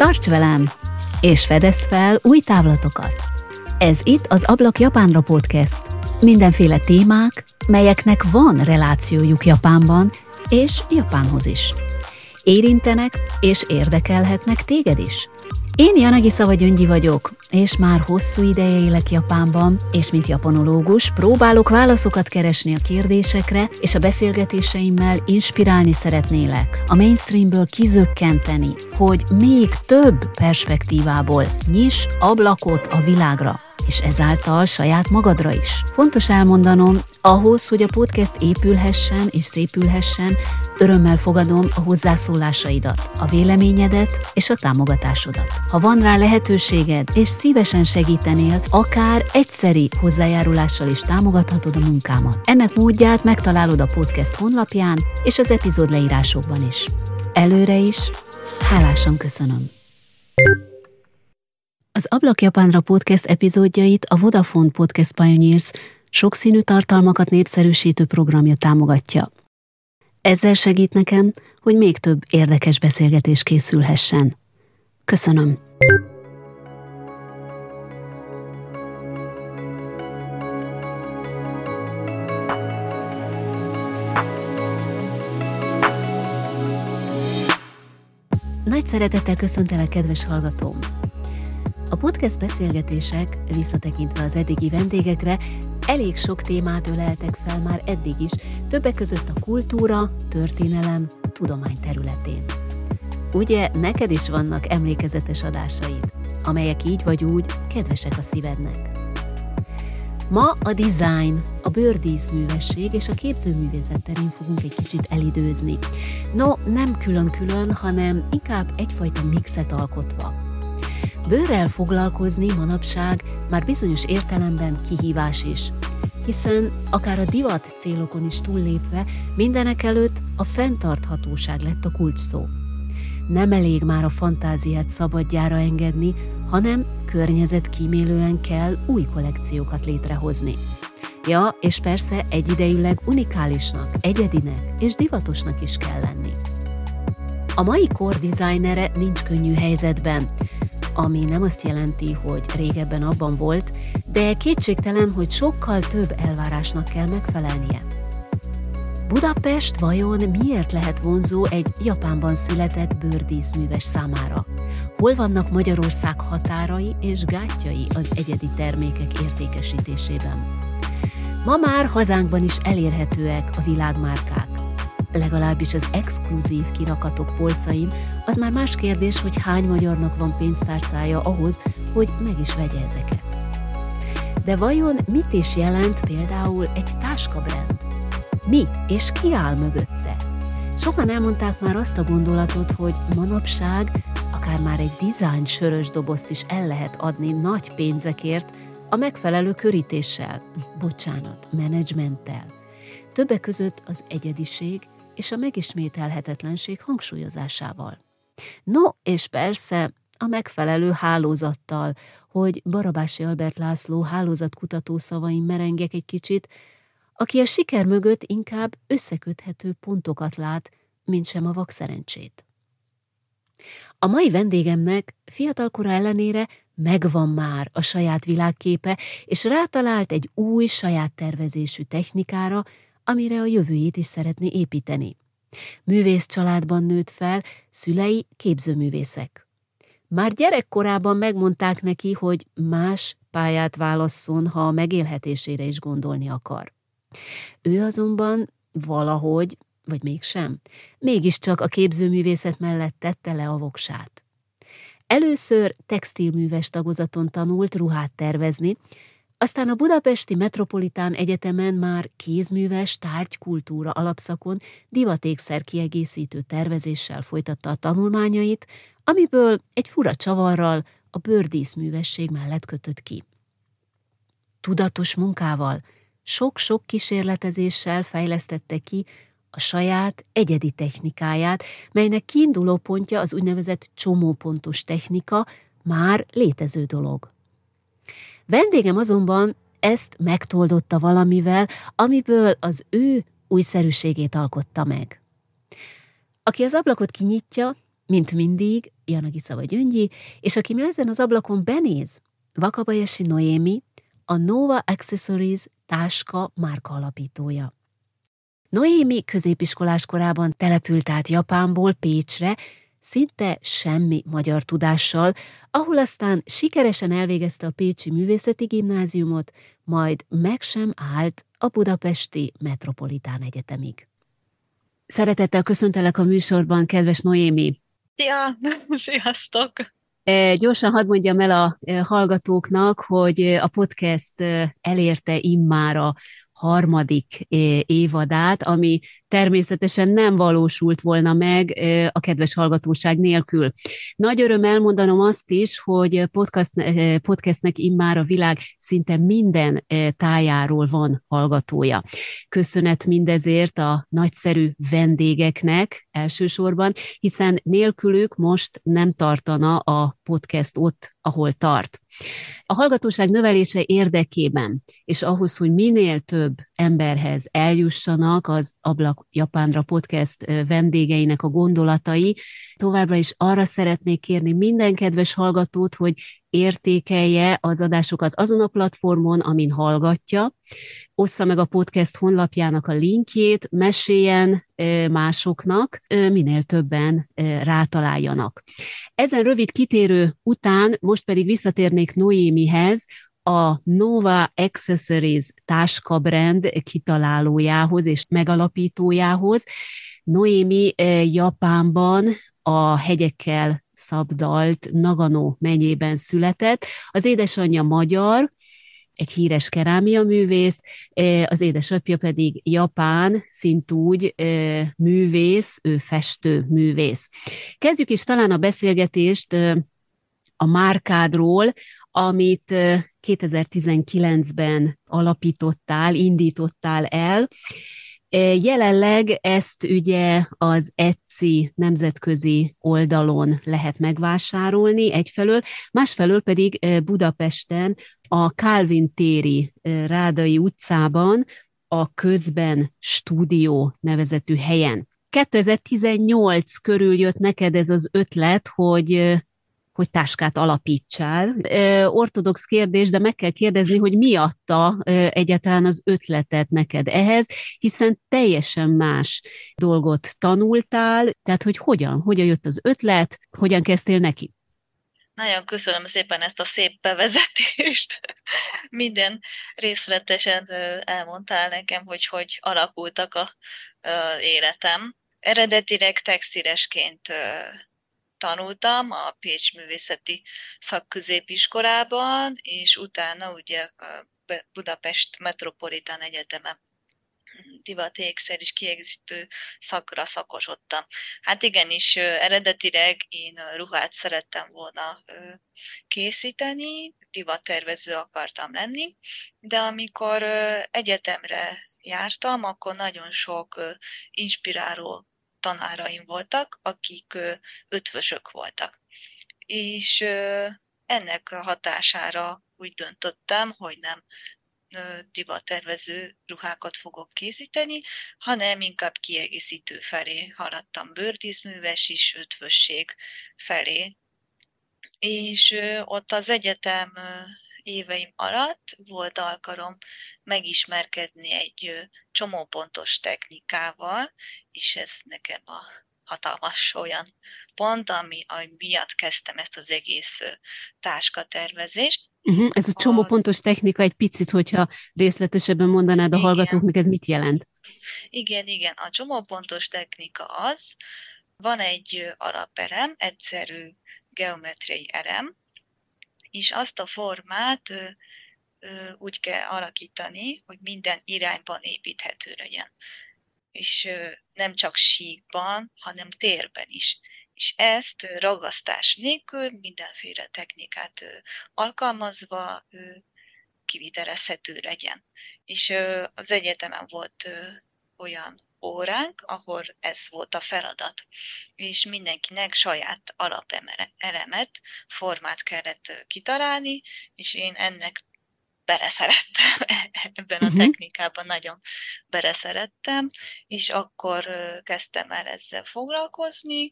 Tarts velem, és fedez fel új távlatokat! Ez itt az Ablak Japánra podcast. Mindenféle témák, melyeknek van relációjuk Japánban, és Japánhoz is. Érintenek és érdekelhetnek téged is. Én Janagi Szava Gyöngyi vagyok, és már hosszú ideje élek Japánban, és mint japanológus próbálok válaszokat keresni a kérdésekre, és a beszélgetéseimmel inspirálni szeretnélek, a mainstreamből kizökkenteni, hogy még több perspektívából nyis ablakot a világra és ezáltal saját magadra is. Fontos elmondanom, ahhoz, hogy a podcast épülhessen és szépülhessen, örömmel fogadom a hozzászólásaidat, a véleményedet és a támogatásodat. Ha van rá lehetőséged, és szívesen segítenél, akár egyszeri hozzájárulással is támogathatod a munkámat. Ennek módját megtalálod a podcast honlapján és az epizód leírásokban is. Előre is, hálásan köszönöm. Az Ablak Japánra podcast epizódjait a Vodafone Podcast Pioneers sokszínű tartalmakat népszerűsítő programja támogatja. Ezzel segít nekem, hogy még több érdekes beszélgetés készülhessen. Köszönöm! Nagy szeretettel köszöntelek, kedves hallgatóm! A podcast beszélgetések, visszatekintve az eddigi vendégekre, elég sok témát öleltek fel már eddig is, többek között a kultúra, történelem, tudomány területén. Ugye neked is vannak emlékezetes adásaid, amelyek így vagy úgy kedvesek a szívednek. Ma a design, a bőrdíszművesség és a képzőművészet terén fogunk egy kicsit elidőzni. No, nem külön-külön, hanem inkább egyfajta mixet alkotva. Bőrrel foglalkozni manapság már bizonyos értelemben kihívás is, hiszen akár a divat célokon is túllépve mindenek előtt a fenntarthatóság lett a kulcs szó. Nem elég már a fantáziát szabadjára engedni, hanem környezetkímélően kell új kollekciókat létrehozni. Ja, és persze egyidejűleg unikálisnak, egyedinek és divatosnak is kell lenni. A mai kor dizájnere nincs könnyű helyzetben, ami nem azt jelenti, hogy régebben abban volt, de kétségtelen, hogy sokkal több elvárásnak kell megfelelnie. Budapest vajon miért lehet vonzó egy Japánban született bőrdíszműves számára? Hol vannak Magyarország határai és gátjai az egyedi termékek értékesítésében? Ma már hazánkban is elérhetőek a világmárkák legalábbis az exkluzív kirakatok polcain, az már más kérdés, hogy hány magyarnak van pénztárcája ahhoz, hogy meg is vegye ezeket. De vajon mit is jelent például egy táskabrend? Mi és ki áll mögötte? Sokan elmondták már azt a gondolatot, hogy manapság akár már egy dizájn sörös dobozt is el lehet adni nagy pénzekért, a megfelelő körítéssel, bocsánat, menedzsmenttel. Többek között az egyediség és a megismételhetetlenség hangsúlyozásával. No, és persze a megfelelő hálózattal, hogy Barabási Albert László hálózatkutató szavain merengek egy kicsit, aki a siker mögött inkább összeköthető pontokat lát, mint sem a vakszerencsét. A mai vendégemnek fiatalkora ellenére megvan már a saját világképe, és rátalált egy új saját tervezésű technikára, amire a jövőjét is szeretné építeni. Művész családban nőtt fel, szülei képzőművészek. Már gyerekkorában megmondták neki, hogy más pályát válasszon, ha a megélhetésére is gondolni akar. Ő azonban valahogy, vagy mégsem, mégiscsak a képzőművészet mellett tette le a voksát. Először textilműves tagozaton tanult ruhát tervezni, aztán a Budapesti Metropolitán Egyetemen már kézműves tárgykultúra alapszakon divatékszer kiegészítő tervezéssel folytatta a tanulmányait, amiből egy fura csavarral a bőrdíszművesség mellett kötött ki. Tudatos munkával, sok-sok kísérletezéssel fejlesztette ki a saját egyedi technikáját, melynek kiinduló pontja az úgynevezett csomópontos technika, már létező dolog. Vendégem azonban ezt megtoldotta valamivel, amiből az ő újszerűségét alkotta meg. Aki az ablakot kinyitja, Mint mindig, Janagi Szava Gyöngyi, és aki ezen az ablakon benéz, Vakabayashi Noémi, a Nova Accessories táska márka alapítója. Noémi középiskolás korában települt át Japánból Pécsre, szinte semmi magyar tudással, ahol aztán sikeresen elvégezte a Pécsi Művészeti Gimnáziumot, majd meg sem állt a Budapesti Metropolitán Egyetemig. Szeretettel köszöntelek a műsorban, kedves Noémi! Szia! Sziasztok! E, gyorsan hadd mondjam el a e, hallgatóknak, hogy a podcast e, elérte immára harmadik évadát, ami természetesen nem valósult volna meg a kedves hallgatóság nélkül. Nagy öröm elmondanom azt is, hogy podcast, podcastnek immár a világ szinte minden tájáról van hallgatója. Köszönet mindezért a nagyszerű vendégeknek elsősorban, hiszen nélkülük most nem tartana a podcast ott, ahol tart. A hallgatóság növelése érdekében, és ahhoz, hogy minél több emberhez eljussanak az Ablak Japánra podcast vendégeinek a gondolatai, továbbra is arra szeretnék kérni minden kedves hallgatót, hogy értékelje az adásokat azon a platformon, amin hallgatja, ossza meg a podcast honlapjának a linkjét, meséljen másoknak, minél többen rátaláljanak. Ezen rövid kitérő után most pedig visszatérnék Noémihez, a Nova Accessories táska brand kitalálójához és megalapítójához. Noémi Japánban a hegyekkel szabdalt Nagano megyében született. Az édesanyja magyar, egy híres kerámia művész, az édesapja pedig japán, szintúgy művész, ő festő művész. Kezdjük is talán a beszélgetést a márkádról, amit 2019-ben alapítottál, indítottál el, Jelenleg ezt ugye az Etsy nemzetközi oldalon lehet megvásárolni egyfelől, másfelől pedig Budapesten a Calvin téri Rádai utcában a Közben Stúdió nevezetű helyen. 2018 körül jött neked ez az ötlet, hogy hogy táskát alapítsál. Ortodox kérdés, de meg kell kérdezni, hogy mi adta egyáltalán az ötletet neked ehhez, hiszen teljesen más dolgot tanultál, tehát hogy hogyan, hogyan jött az ötlet, hogyan kezdtél neki? Nagyon köszönöm szépen ezt a szép bevezetést. Minden részletesen elmondtál nekem, hogy hogy alakultak a, a életem. Eredetileg textilesként tanultam a Pécs Művészeti Szakközépiskolában, és utána ugye a Budapest Metropolitán Egyetemen divatékszer is kiegészítő szakra szakosodtam. Hát igenis, eredetileg én ruhát szerettem volna készíteni, divattervező akartam lenni, de amikor egyetemre jártam, akkor nagyon sok inspiráló tanáraim voltak, akik ötvösök voltak. És ennek hatására úgy döntöttem, hogy nem divattervező ruhákat fogok készíteni, hanem inkább kiegészítő felé haladtam, bőrdíszműves is, ötvösség felé. És ott az egyetem éveim alatt volt alkalom megismerkedni egy csomópontos technikával, és ez nekem a hatalmas olyan pont, ami, ami miatt kezdtem ezt az egész táskatervezést. Uh-huh. Ez a csomópontos technika egy picit, hogyha részletesebben mondanád a hallgatóknak, ez mit jelent? Igen, igen. A csomópontos technika az, van egy alaperem, egyszerű geometriai erem, és azt a formát úgy kell alakítani, hogy minden irányban építhető legyen. És nem csak síkban, hanem térben is. És ezt ragasztás nélkül, mindenféle technikát alkalmazva kivitelezhető legyen. És az egyetemen volt olyan óránk, ahol ez volt a feladat. És mindenkinek saját alapelemet, formát kellett kitalálni, és én ennek beleszerettem ebben a uh-huh. technikában, nagyon beleszerettem, és akkor kezdtem el ezzel foglalkozni.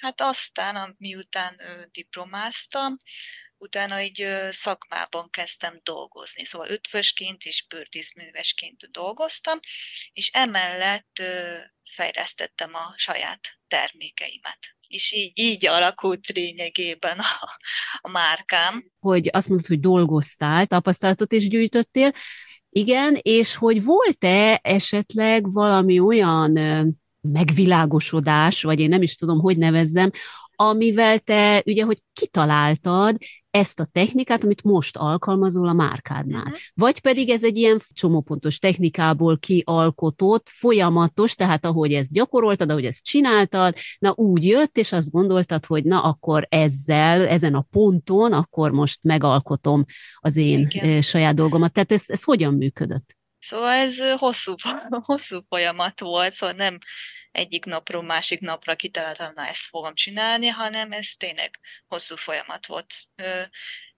Hát aztán, miután diplomáztam, utána egy szakmában kezdtem dolgozni, szóval ötvösként és bőrdíszművesként dolgoztam, és emellett fejlesztettem a saját termékeimet. És így, így alakult lényegében a, a márkám. Hogy azt mondod, hogy dolgoztál, tapasztalatot is gyűjtöttél, igen, és hogy volt-e esetleg valami olyan megvilágosodás, vagy én nem is tudom, hogy nevezzem, amivel te ugye, hogy kitaláltad ezt a technikát, amit most alkalmazol a márkádnál. Uh-huh. Vagy pedig ez egy ilyen csomópontos technikából kialkotott, folyamatos, tehát ahogy ezt gyakoroltad, ahogy ezt csináltad, na úgy jött, és azt gondoltad, hogy na akkor ezzel, ezen a ponton, akkor most megalkotom az én Igen. saját dolgomat. Tehát ez, ez hogyan működött? Szóval ez hosszú, hosszú folyamat volt, szóval nem egyik napról másik napra kitaláltam, na ezt fogom csinálni, hanem ez tényleg hosszú folyamat volt.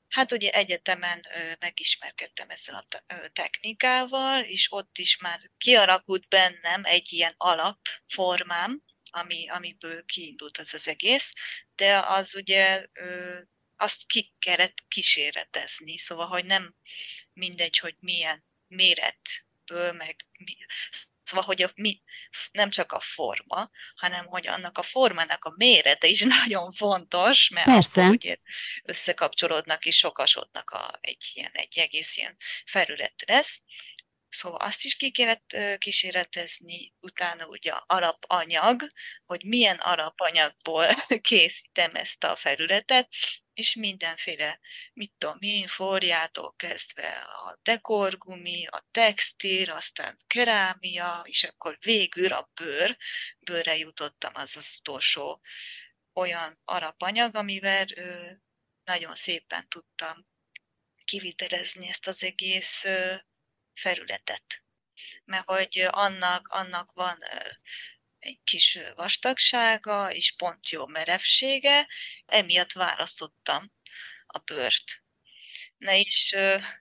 Hát ugye egyetemen megismerkedtem ezzel a technikával, és ott is már kialakult bennem egy ilyen alapformám, ami, amiből kiindult az az egész, de az ugye azt ki kellett kísérletezni, szóval, hogy nem mindegy, hogy milyen méretből, meg Szóval, hogy a, mi, nem csak a forma, hanem hogy annak a formának a mérete is nagyon fontos, mert Persze. akkor ugye összekapcsolódnak és sokasodnak a, egy, ilyen, egy egész ilyen felület lesz. Szóval azt is ki kellett kísérletezni, utána ugye alapanyag, hogy milyen alapanyagból készítem ezt a felületet, és mindenféle, mit tudom én, forjától kezdve a dekorgumi, a textil, aztán kerámia, és akkor végül a bőr, bőrre jutottam az az utolsó olyan alapanyag, amivel ö, nagyon szépen tudtam kivitelezni ezt az egész ö, felületet. Mert hogy annak, annak van egy kis vastagsága és pont jó merevsége, emiatt választottam a bőrt. Na és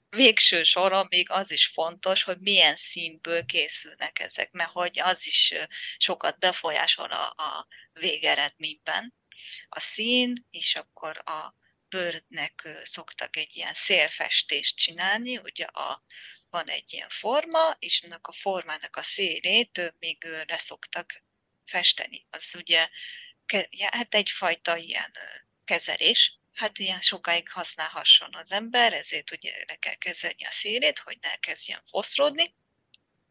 végső soron még az is fontos, hogy milyen színből készülnek ezek, mert hogy az is sokat befolyásol a, a végeredményben. A szín, és akkor a bőrnek szoktak egy ilyen szélfestést csinálni, ugye a van egy ilyen forma, és ennek a formának a szélét még leszoktak festeni. Az ugye hát egyfajta ilyen kezelés, hát ilyen sokáig használhasson az ember, ezért ugye le kell kezelni a szélét, hogy ne kezdjen foszrodni,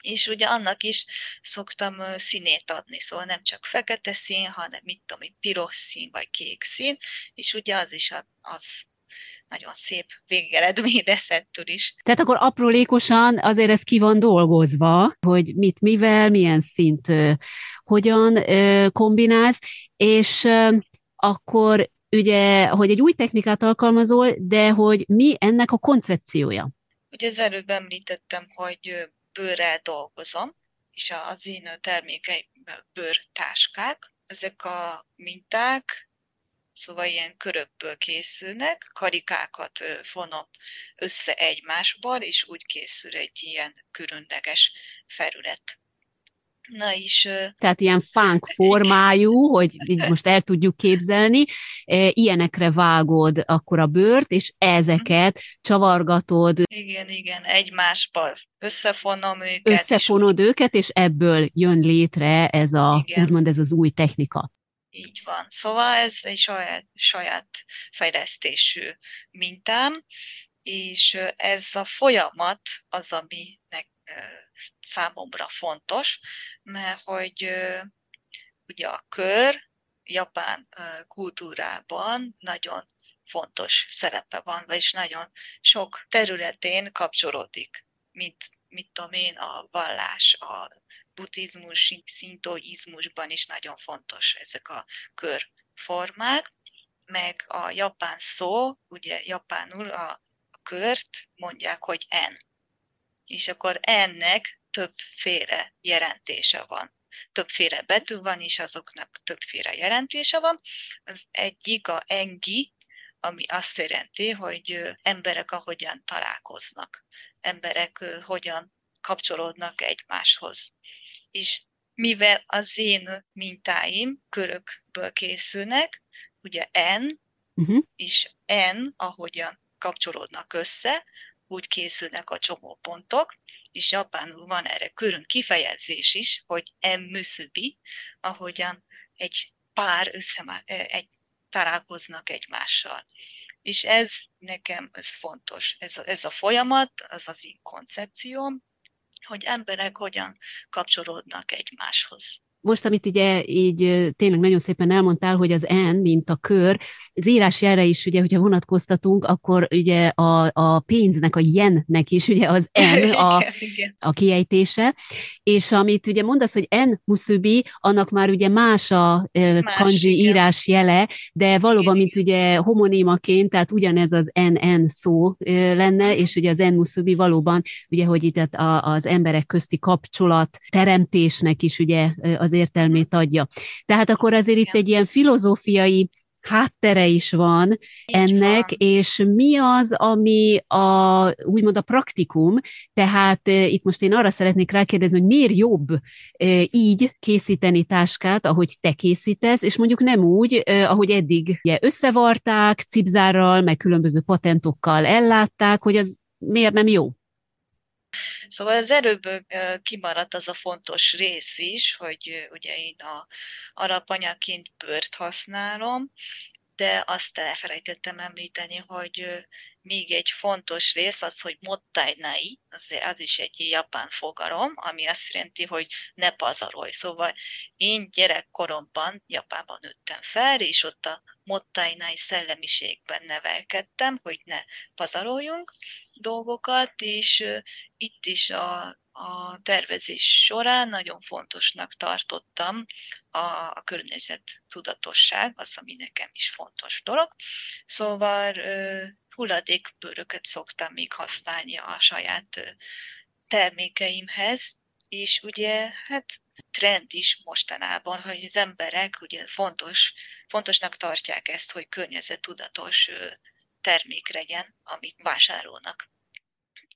és ugye annak is szoktam színét adni, szóval nem csak fekete szín, hanem mit tudom, piros szín vagy kék szín, és ugye az is az nagyon szép végeredmény lesz ettől is. Tehát akkor aprólékosan azért ez ki van dolgozva, hogy mit, mivel, milyen szint hogyan kombinálsz, és akkor ugye, hogy egy új technikát alkalmazol, de hogy mi ennek a koncepciója? Ugye az előbb említettem, hogy bőrrel dolgozom, és az én termékeim bőrtáskák. Ezek a minták szóval ilyen körökből készülnek, karikákat vonom össze egymásból, és úgy készül egy ilyen különleges felület. Na is. Tehát ilyen fánk formájú, hogy most el tudjuk képzelni, ilyenekre vágod akkor a bőrt, és ezeket csavargatod. Igen, igen, egymásból összefonom őket. Összefonod és őket, és ebből jön létre ez a, igen. úgymond ez az új technika. Így van. Szóval ez egy saját, saját fejlesztésű mintám, és ez a folyamat az, aminek számomra fontos, mert hogy ugye a kör japán kultúrában nagyon fontos szerepe van, vagyis nagyon sok területén kapcsolódik, mint mit tudom én, a vallás, a buddhizmus, szintoizmusban is nagyon fontos ezek a körformák, meg a japán szó, ugye japánul a, kört mondják, hogy en. És akkor ennek többféle jelentése van. Többféle betű van, és azoknak többféle jelentése van. Az egyik a engi, ami azt jelenti, hogy emberek ahogyan találkoznak, emberek hogyan kapcsolódnak egymáshoz. És mivel az én mintáim körökből készülnek, ugye N, uh-huh. és N, ahogyan kapcsolódnak össze, úgy készülnek a csomópontok, és japánul van erre külön kifejezés is, hogy emmusubi, ahogyan egy pár össze, egy, találkoznak egymással. És ez nekem ez fontos. Ez a, ez a folyamat, az az én koncepcióm, hogy emberek hogyan kapcsolódnak egymáshoz most, amit ugye így tényleg nagyon szépen elmondtál, hogy az N, mint a kör, az írás jelre is, ugye, hogyha vonatkoztatunk, akkor ugye a, a pénznek, a jennek is ugye az N a, a kiejtése, és amit ugye mondasz, hogy N musubi, annak már ugye más a más, kanji igen. írás jele, de valóban, mint ugye homonímaként, tehát ugyanez az NN szó lenne, és ugye az N musubi valóban, ugye, hogy itt az emberek közti kapcsolat teremtésnek is ugye az értelmét adja. Tehát akkor azért itt egy ilyen filozófiai háttere is van Így ennek, van. és mi az, ami a, úgymond a praktikum, tehát e, itt most én arra szeretnék rákérdezni, hogy miért jobb e, így készíteni táskát, ahogy te készítesz, és mondjuk nem úgy, e, ahogy eddig ugye, összevarták, cipzárral, meg különböző patentokkal ellátták, hogy az miért nem jó? Szóval az erőből kimaradt az a fontos rész is, hogy ugye én a arapanyaként bőrt használom, de azt elfelejtettem említeni, hogy még egy fontos rész az, hogy mottainai, az, az is egy japán fogalom, ami azt jelenti, hogy ne pazarolj. Szóval én gyerekkoromban Japánban nőttem fel, és ott a mottainai szellemiségben nevelkedtem, hogy ne pazaroljunk dolgokat, és itt is a, a tervezés során nagyon fontosnak tartottam a, a környezet tudatosság, az, ami nekem is fontos dolog. Szóval hulladékbőröket szoktam még használni a saját termékeimhez, és ugye hát trend is mostanában, hogy az emberek ugye fontos, fontosnak tartják ezt, hogy környezettudatos termék legyen, amit vásárolnak.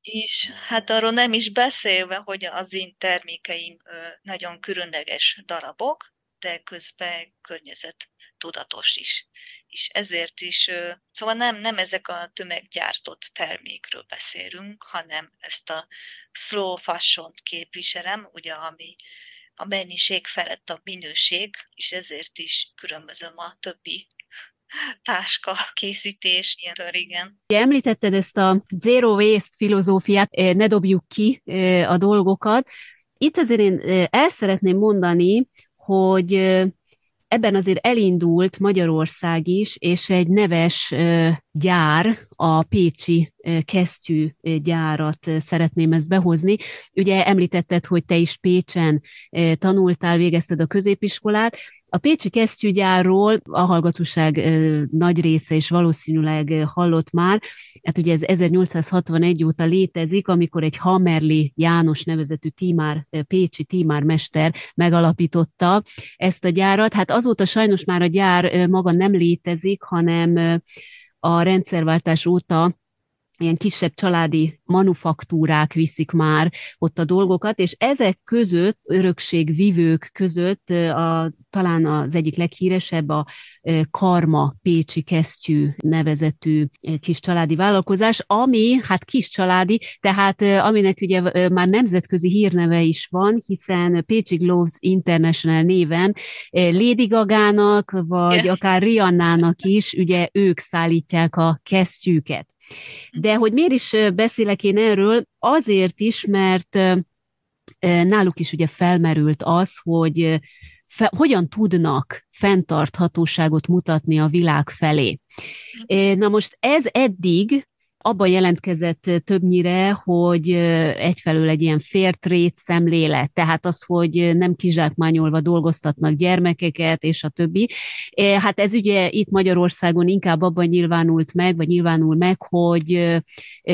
És hát arról nem is beszélve, hogy az én termékeim nagyon különleges darabok, de közben környezet tudatos is. És ezért is, szóval nem, nem ezek a tömeggyártott termékről beszélünk, hanem ezt a slow fashion képviselem, ugye, ami a mennyiség felett a minőség, és ezért is különbözöm a többi táska készítés, ilyen igen. Említetted ezt a zero waste filozófiát, ne dobjuk ki a dolgokat. Itt azért én el szeretném mondani, hogy ebben azért elindult Magyarország is, és egy neves gyár, a Pécsi kesztyű gyárat szeretném ezt behozni. Ugye említetted, hogy te is Pécsen tanultál, végezted a középiskolát, a Pécsi kesztyűgyárról a hallgatóság nagy része is valószínűleg hallott már, hát ugye ez 1861 óta létezik, amikor egy Hamerli János nevezetű tímár, pécsi tímármester megalapította ezt a gyárat. Hát azóta sajnos már a gyár maga nem létezik, hanem a rendszerváltás óta ilyen kisebb családi manufaktúrák viszik már ott a dolgokat, és ezek között, örökségvivők között a, talán az egyik leghíresebb a Karma Pécsi Kesztyű nevezetű kis családi vállalkozás, ami hát kis családi, tehát aminek ugye már nemzetközi hírneve is van, hiszen Pécsi Gloves International néven Lady Gagának, vagy akár Rihannának is, ugye ők szállítják a kesztyűket. De hogy miért is beszélek én erről? Azért is, mert náluk is ugye felmerült az, hogy fe, hogyan tudnak fenntarthatóságot mutatni a világ felé. Na most ez eddig abban jelentkezett többnyire, hogy egyfelől egy ilyen fair trade szemlélet, tehát az, hogy nem kizsákmányolva dolgoztatnak gyermekeket, és a többi. Hát ez ugye itt Magyarországon inkább abban nyilvánult meg, vagy nyilvánul meg, hogy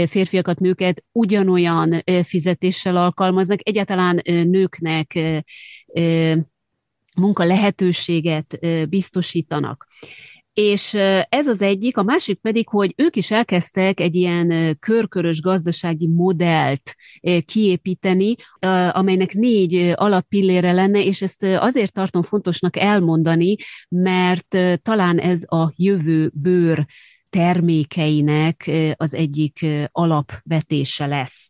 férfiakat, nőket ugyanolyan fizetéssel alkalmaznak, egyáltalán nőknek munka lehetőséget biztosítanak. És ez az egyik, a másik pedig, hogy ők is elkezdtek egy ilyen körkörös gazdasági modellt kiépíteni, amelynek négy alappillére lenne, és ezt azért tartom fontosnak elmondani, mert talán ez a jövő bőr termékeinek az egyik alapvetése lesz.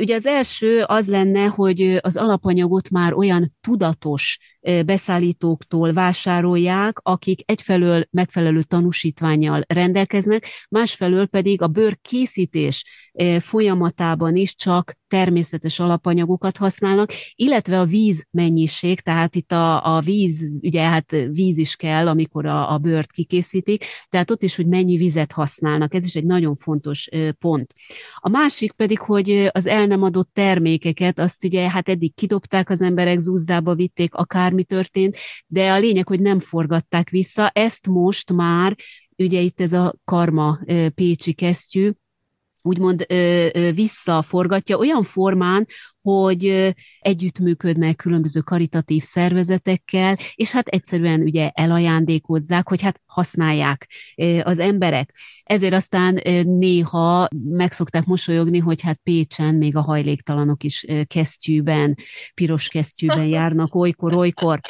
Ugye az első az lenne, hogy az alapanyagot már olyan tudatos beszállítóktól vásárolják, akik egyfelől megfelelő tanúsítványjal rendelkeznek, másfelől pedig a bőr készítés folyamatában is csak természetes alapanyagokat használnak, illetve a víz mennyiség, tehát itt a, a víz, ugye hát víz is kell, amikor a, a bőrt kikészítik, tehát ott is, hogy mennyi vizet használnak, ez is egy nagyon fontos pont. A másik pedig, hogy az el nem adott termékeket, azt ugye hát eddig kidobták az emberek, zúzdába vitték, akármi történt, de a lényeg, hogy nem forgatták vissza, ezt most már ugye itt ez a karma pécsi kesztyű, úgymond ö, ö, visszaforgatja olyan formán, hogy együttműködnek különböző karitatív szervezetekkel, és hát egyszerűen ugye elajándékozzák, hogy hát használják az emberek. Ezért aztán néha meg szokták mosolyogni, hogy hát Pécsen még a hajléktalanok is kesztyűben, piros kesztyűben járnak olykor-olykor.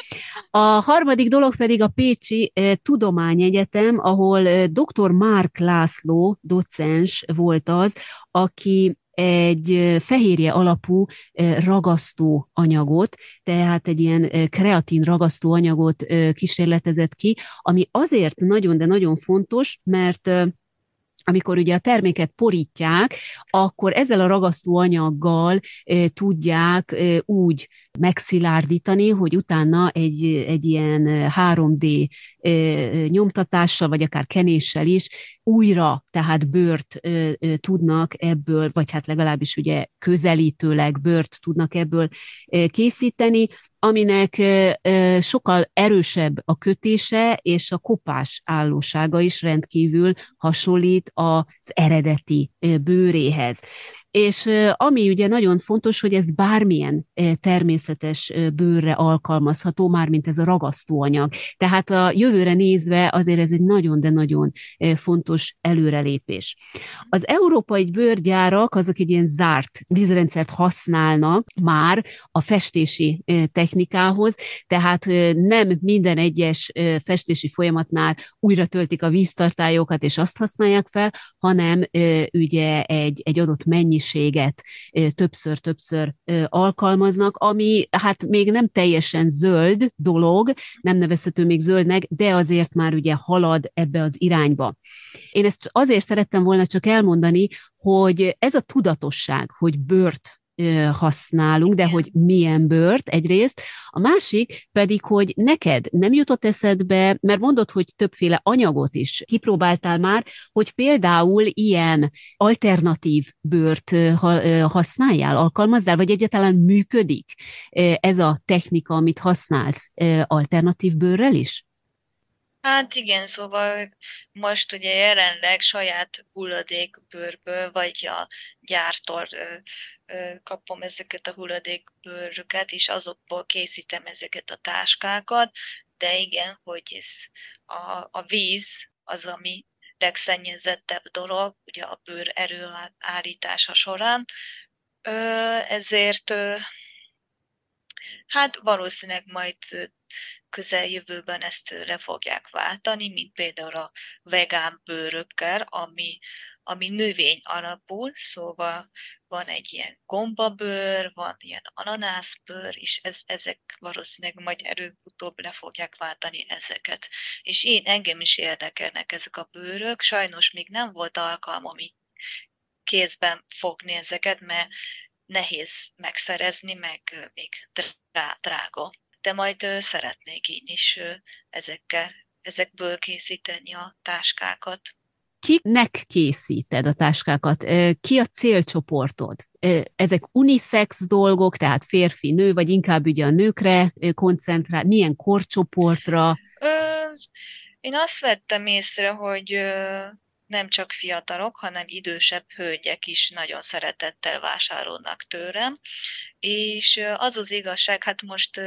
A harmadik dolog pedig a Pécsi Tudományegyetem, ahol dr. Márk László, docens volt az, aki egy fehérje alapú ragasztó anyagot, tehát egy ilyen kreatin ragasztó anyagot kísérletezett ki, ami azért nagyon, de nagyon fontos, mert amikor ugye a terméket porítják, akkor ezzel a ragasztó anyaggal e, tudják e, úgy megszilárdítani, hogy utána egy, egy ilyen 3D e, nyomtatással, vagy akár kenéssel is újra, tehát bőrt e, e, tudnak ebből, vagy hát legalábbis ugye közelítőleg bőrt tudnak ebből e, készíteni, aminek sokkal erősebb a kötése, és a kopás állósága is rendkívül hasonlít az eredeti bőréhez. És ami ugye nagyon fontos, hogy ez bármilyen természetes bőrre alkalmazható, már mint ez a ragasztóanyag. Tehát a jövőre nézve azért ez egy nagyon, de nagyon fontos előrelépés. Az európai bőrgyárak azok egy ilyen zárt vízrendszert használnak már a festési technikához, tehát nem minden egyes festési folyamatnál újra töltik a víztartályokat, és azt használják fel, hanem ugye egy, egy adott mennyiség mennyiséget többször-többször alkalmaznak, ami hát még nem teljesen zöld dolog, nem nevezhető még zöldnek, de azért már ugye halad ebbe az irányba. Én ezt azért szerettem volna csak elmondani, hogy ez a tudatosság, hogy bört használunk, de hogy milyen bőrt egyrészt, a másik pedig, hogy neked nem jutott eszedbe, mert mondod, hogy többféle anyagot is kipróbáltál már, hogy például ilyen alternatív bőrt használjál, alkalmazzál, vagy egyáltalán működik ez a technika, amit használsz alternatív bőrrel is? Hát igen, szóval most ugye jelenleg saját hulladékbőrből, vagy a ö, kapom ezeket a hulladékbőröket, és azokból készítem ezeket a táskákat, de igen, hogy ez a, a víz az, ami legszennyezettebb dolog, ugye a bőr erőállítása során, ezért hát valószínűleg majd közeljövőben ezt le fogják váltani, mint például a vegán bőrökkel, ami, ami növény alapú, szóval van egy ilyen gombabőr, van ilyen ananászbőr, és ez, ezek valószínűleg majd előbb-utóbb le fogják váltani ezeket. És én engem is érdekelnek ezek a bőrök, sajnos még nem volt alkalmam kézben fogni ezeket, mert nehéz megszerezni, meg még drága de majd szeretnék én is ezekkel, ezekből készíteni a táskákat. Kinek készíted a táskákat? Ki a célcsoportod? Ezek unisex dolgok, tehát férfi, nő, vagy inkább ugye a nőkre koncentrál? Milyen korcsoportra? Ö, én azt vettem észre, hogy nem csak fiatalok, hanem idősebb hölgyek is nagyon szeretettel vásárolnak tőlem, és az az igazság, hát most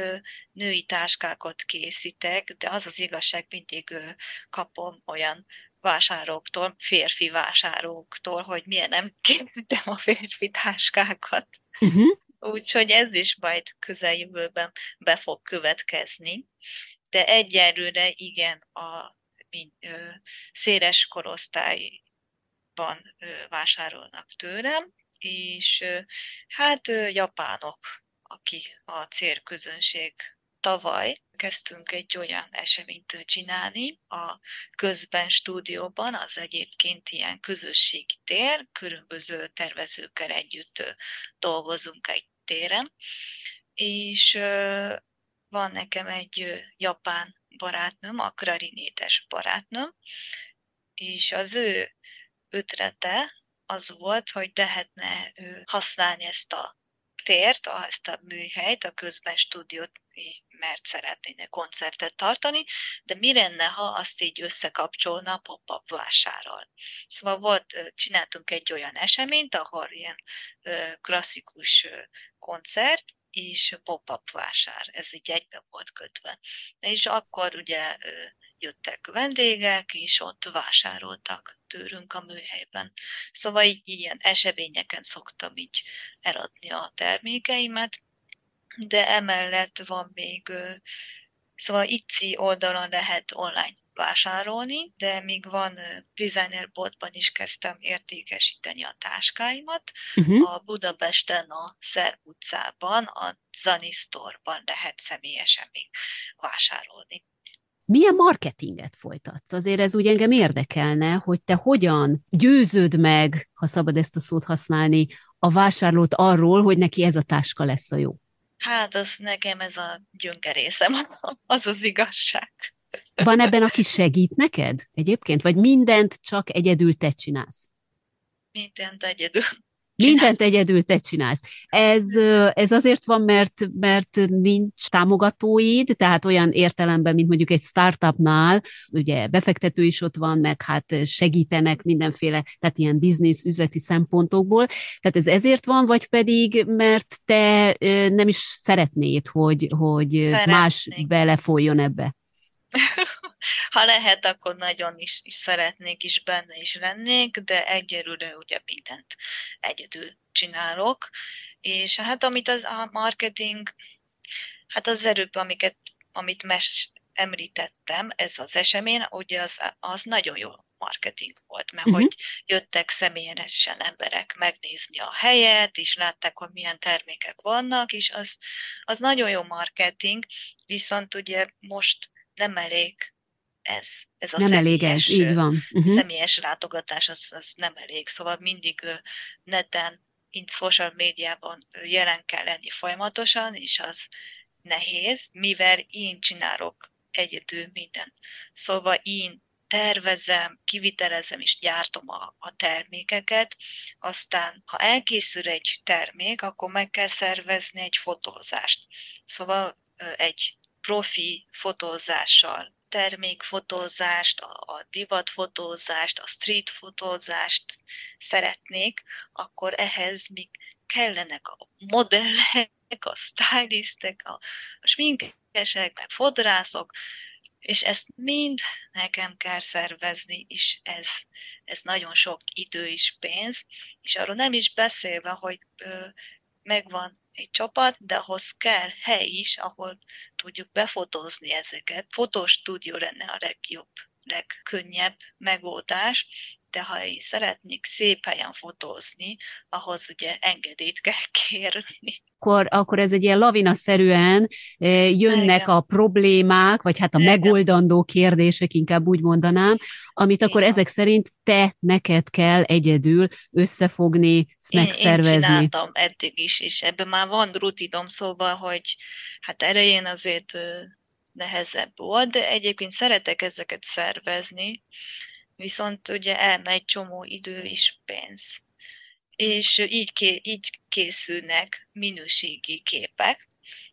női táskákat készítek, de az az igazság, mindig kapom olyan vásárlóktól, férfi vásárlóktól, hogy milyen nem készítem a férfi táskákat. Uh-huh. Úgyhogy ez is majd közeljövőben be fog következni. De egyelőre igen, a mint, ö, széles korosztályban ö, vásárolnak tőlem, és ö, hát ö, japánok, aki a célközönség tavaly kezdtünk egy olyan eseményt csinálni a közben stúdióban, az egyébként ilyen közösségi tér, különböző tervezőkkel együtt dolgozunk egy téren, és van nekem egy japán barátnőm, a klarinétes barátnőm, és az ő ötlete az volt, hogy lehetne használni ezt a tért, a, ezt a műhelyt, a közben stúdiót, mert szeretnéne koncertet tartani, de mi lenne, ha azt így összekapcsolna a pop-up vásárral. Szóval volt, csináltunk egy olyan eseményt, ahol ilyen klasszikus koncert, és pop-up vásár. Ez így egybe volt kötve. És akkor ugye jöttek vendégek, és ott vásároltak tőlünk a műhelyben. Szóval így ilyen eseményeken szoktam így eladni a termékeimet, de emellett van még, szóval ICI oldalon lehet online vásárolni, de még van designer boltban is kezdtem értékesíteni a táskáimat. Uh-huh. A Budapesten a Szerb utcában, a Zani Store-ban lehet személyesen még vásárolni. Milyen marketinget folytatsz? Azért ez úgy engem érdekelne, hogy te hogyan győzöd meg, ha szabad ezt a szót használni, a vásárlót arról, hogy neki ez a táska lesz a jó. Hát az nekem ez a gyöngerészem, az az igazság. Van ebben, aki segít neked egyébként? Vagy mindent csak egyedül te csinálsz? Mindent egyedül. Mindent egyedül te csinálsz. Ez, ez azért van, mert, mert nincs támogatóid, tehát olyan értelemben, mint mondjuk egy startupnál, ugye befektető is ott van, meg hát segítenek mindenféle, tehát ilyen biznisz, üzleti szempontokból. Tehát ez ezért van, vagy pedig, mert te nem is szeretnéd, hogy, hogy Szeretnék. más belefoljon ebbe? ha lehet, akkor nagyon is, is szeretnék, is benne is lennék, de egyelőre ugye mindent egyedül csinálok. És hát amit az a marketing, hát az erőbb, amiket, amit mes említettem, ez az esemény, ugye az, az nagyon jó marketing volt, mert uh-huh. hogy jöttek személyesen emberek megnézni a helyet, és látták, hogy milyen termékek vannak, és az, az nagyon jó marketing, viszont ugye most nem elég ez. Ez a nem elég ez, így van. Uh-huh. Személyes látogatás az, az nem elég, szóval mindig neten, mint social médiában jelen kell lenni folyamatosan, és az nehéz, mivel én csinálok egyedül minden. Szóval én tervezem, kivitelezem és gyártom a, a termékeket, aztán ha elkészül egy termék, akkor meg kell szervezni egy fotózást. Szóval egy profi fotózással, termékfotózást, a, divatfotózást, a street fotózást szeretnék, akkor ehhez még kellenek a modellek, a stylistek, a sminkesek, meg fodrászok, és ezt mind nekem kell szervezni, és ez, ez nagyon sok idő és pénz, és arról nem is beszélve, hogy ö, megvan egy csapat, de ahhoz kell hely is, ahol tudjuk befotózni ezeket. Fotós stúdió lenne a legjobb, legkönnyebb megoldás, de ha én szeretnék szép helyen fotózni, ahhoz ugye engedélyt kell kérni akkor, akkor ez egy ilyen lavinaszerűen eh, jönnek a problémák, vagy hát a megoldandó kérdések, inkább úgy mondanám, amit akkor ezek szerint te, neked kell egyedül összefogni, megszervezni. Én csináltam eddig is, és ebben már van rutinom, szóval, hogy hát elején azért nehezebb volt, de egyébként szeretek ezeket szervezni, viszont ugye elmegy csomó idő is pénz. És így, ké, így készülnek minőségi képek,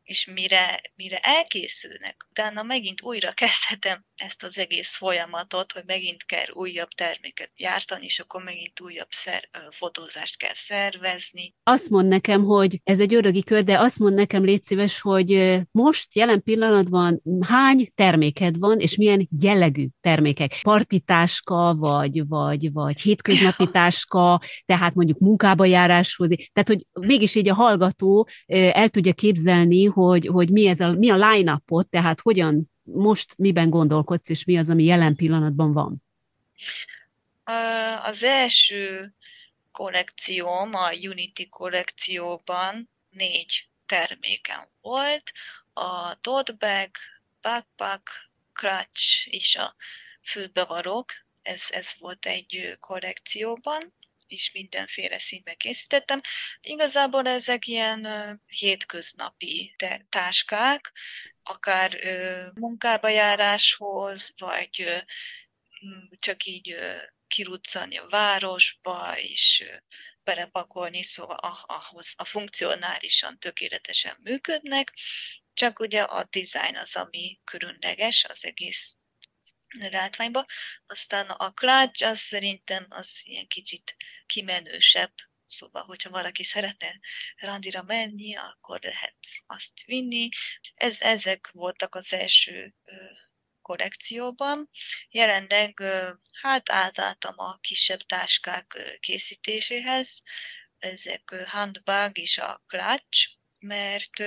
és mire, mire elkészülnek, utána megint újra kezdhetem ezt az egész folyamatot, hogy megint kell újabb terméket gyártani, és akkor megint újabb szer, fotózást kell szervezni. Azt mond nekem, hogy ez egy ördögi kör, de azt mond nekem, légy szíves, hogy most jelen pillanatban hány terméked van, és milyen jellegű termékek? Partitáska, vagy, vagy, vagy hétköznapi táska, tehát mondjuk munkába járáshoz. Tehát, hogy mégis így a hallgató el tudja képzelni, hogy, hogy mi, ez a, mi a line-upot, tehát hogyan most miben gondolkodsz, és mi az, ami jelen pillanatban van? Az első kollekcióm, a Unity kollekcióban négy termékem volt, a tote bag, backpack, clutch és a fülbevarok, ez, ez volt egy kollekcióban, és mindenféle színben készítettem. Igazából ezek ilyen hétköznapi táskák, akár munkába járáshoz, vagy csak így kiruccani a városba, és belepakolni, szóval ahhoz a funkcionálisan tökéletesen működnek, csak ugye a design az, ami különleges az egész látványba. Aztán a clutch, az szerintem az ilyen kicsit kimenősebb, Szóval, hogyha valaki szeretne randira menni, akkor lehet azt vinni. Ez, ezek voltak az első kollekcióban. Jelenleg hát átálltam a kisebb táskák készítéséhez. Ezek handbag és a clutch, mert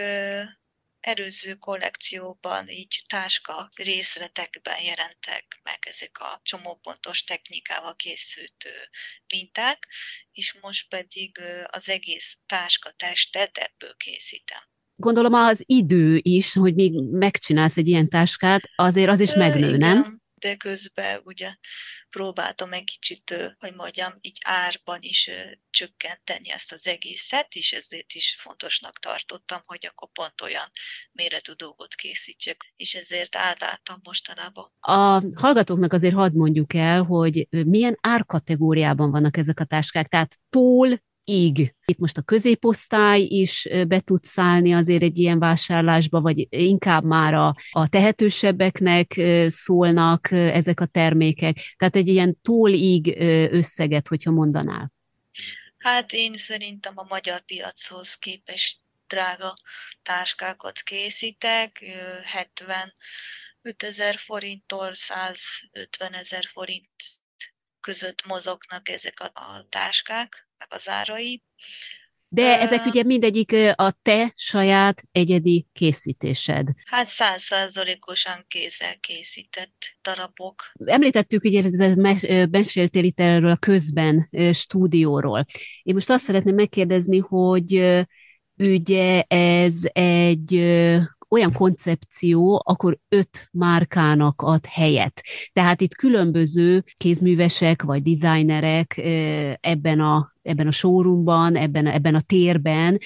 előző kollekcióban így táska részletekben jelentek meg ezek a csomópontos technikával készült minták, és most pedig az egész táska testet ebből készítem. Gondolom az idő is, hogy még megcsinálsz egy ilyen táskát, azért az is megnő, igen. nem? de közben ugye próbáltam egy kicsit, hogy mondjam, így árban is csökkenteni ezt az egészet, és ezért is fontosnak tartottam, hogy akkor pont olyan méretű dolgot készítsek, és ezért átálltam mostanában. A hallgatóknak azért hadd mondjuk el, hogy milyen árkategóriában vannak ezek a táskák, tehát tól ig. Itt most a középosztály is be tud szállni azért egy ilyen vásárlásba, vagy inkább már a, a tehetősebbeknek szólnak ezek a termékek. Tehát egy ilyen ig összeget, hogyha mondanál. Hát én szerintem a magyar piachoz képest drága táskákat készítek, 70 ezer forinttól 150 ezer forint között mozognak ezek a táskák meg az árai. De ezek ugye mindegyik a te saját egyedi készítésed. Hát százszázalékosan kézzel készített darabok. Említettük, ugye meséltél itt erről a közben stúdióról. Én most azt szeretném megkérdezni, hogy ugye ez egy olyan koncepció, akkor öt márkának ad helyet. Tehát itt különböző kézművesek vagy designerek ebben a ebben a showroomban, ebben, ebben a térben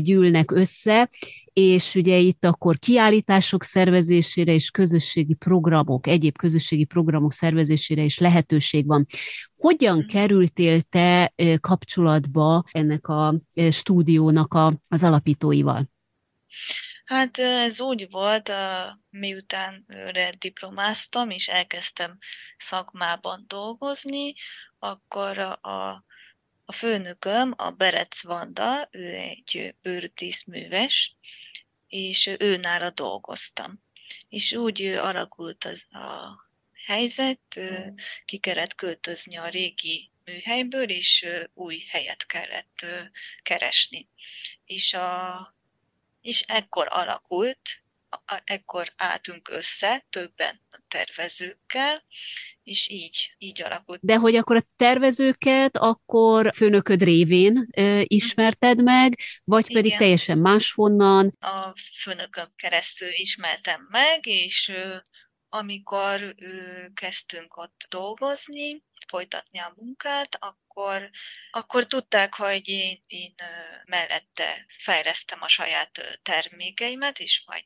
gyűlnek össze, és ugye itt akkor kiállítások szervezésére és közösségi programok, egyéb közösségi programok szervezésére is lehetőség van. Hogyan mhm. kerültél te kapcsolatba ennek a stúdiónak a, az alapítóival? Hát ez úgy volt, miután diplomáztam, és elkezdtem szakmában dolgozni, akkor a, a főnököm, a Berec Vanda, ő egy bőrtíszműves, és ő nála dolgoztam. És úgy alakult az a helyzet, ki kellett költözni a régi műhelyből, és új helyet kellett keresni. És a és ekkor alakult, ekkor álltunk össze többen a tervezőkkel, és így, így alakult. De hogy akkor a tervezőket akkor főnököd révén ö, ismerted meg, vagy Igen. pedig teljesen máshonnan? A főnököm keresztül ismertem meg, és ö, amikor kezdtünk ott dolgozni, folytatni a munkát, akkor, akkor tudták, hogy én, én mellette fejlesztem a saját termékeimet, és majd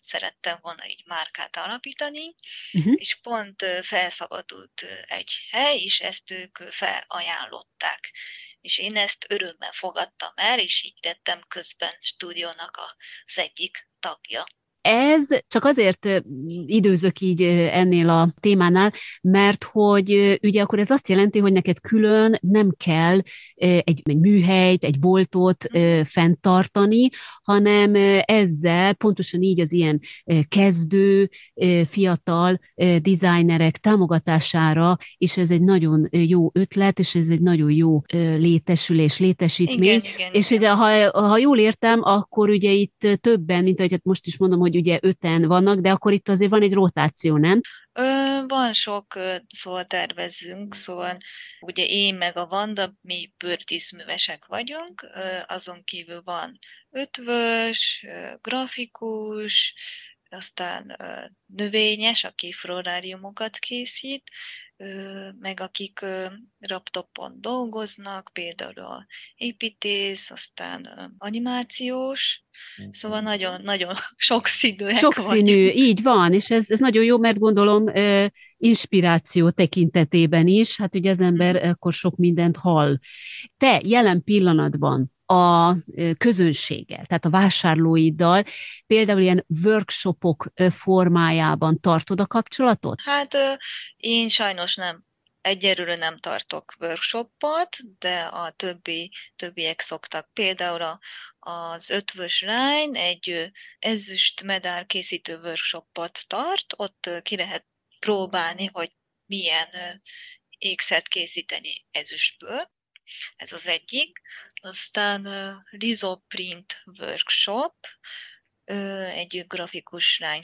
szerettem volna így márkát alapítani, uh-huh. és pont felszabadult egy hely, és ezt ők felajánlották. és én ezt örömmel fogadtam el, és így lettem közben stúdiónak az egyik tagja. Ez csak azért időzök így ennél a témánál, mert hogy ugye akkor ez azt jelenti, hogy neked külön nem kell egy, egy műhelyt, egy boltot mm. fenntartani, hanem ezzel pontosan így az ilyen kezdő, fiatal designerek támogatására, és ez egy nagyon jó ötlet, és ez egy nagyon jó létesülés, létesítmény. Igen, igen, és igen. Ugye, ha, ha jól értem, akkor ugye itt többen, mint ahogy hát most is mondom, hogy hogy ugye öten vannak, de akkor itt azért van egy rotáció, nem? Ö, van sok, szóval tervezünk, szóval ugye én meg a Vanda, mi bőrtízművesek vagyunk, azon kívül van ötvös, grafikus, aztán növényes, aki floráriumokat készít, meg akik raptopon dolgoznak, például a építész, aztán animációs, szóval nagyon, nagyon sokszínűek Sokszínű, vagyunk. így van, és ez, ez nagyon jó, mert gondolom inspiráció tekintetében is, hát ugye az ember mm. akkor sok mindent hall. Te jelen pillanatban a közönséggel, tehát a vásárlóiddal, például ilyen workshopok formájában tartod a kapcsolatot? Hát én sajnos nem egyelőre nem tartok workshopot, de a többi, többiek szoktak. Például az ötvös lány egy ezüst medál készítő workshopot tart, ott ki lehet próbálni, hogy milyen ékszert készíteni ezüstből. Ez az egyik. Aztán Rizoprint Workshop, egy grafikus lány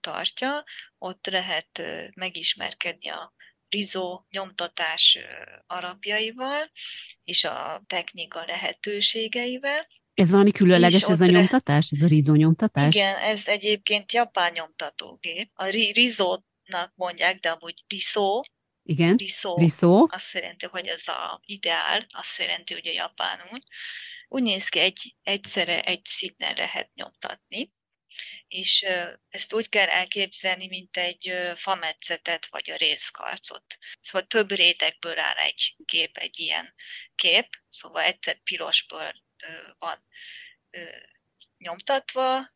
tartja, ott lehet megismerkedni a rizó nyomtatás alapjaival és a technika lehetőségeivel. Ez valami különleges ez a nyomtatás, ez a rizó nyomtatás? Igen, ez egyébként japán nyomtatógép. A rizónak mondják, de amúgy rizó, igen. Riszó. Riszó. Azt jelenti, hogy ez a ideál, azt jelenti, hogy a japánul. Úgy néz ki, egy, egyszerre egy színen lehet nyomtatni, és ezt úgy kell elképzelni, mint egy fametszetet vagy a részkarcot. Szóval több rétegből áll egy kép, egy ilyen kép, szóval egyszer pirosból van nyomtatva,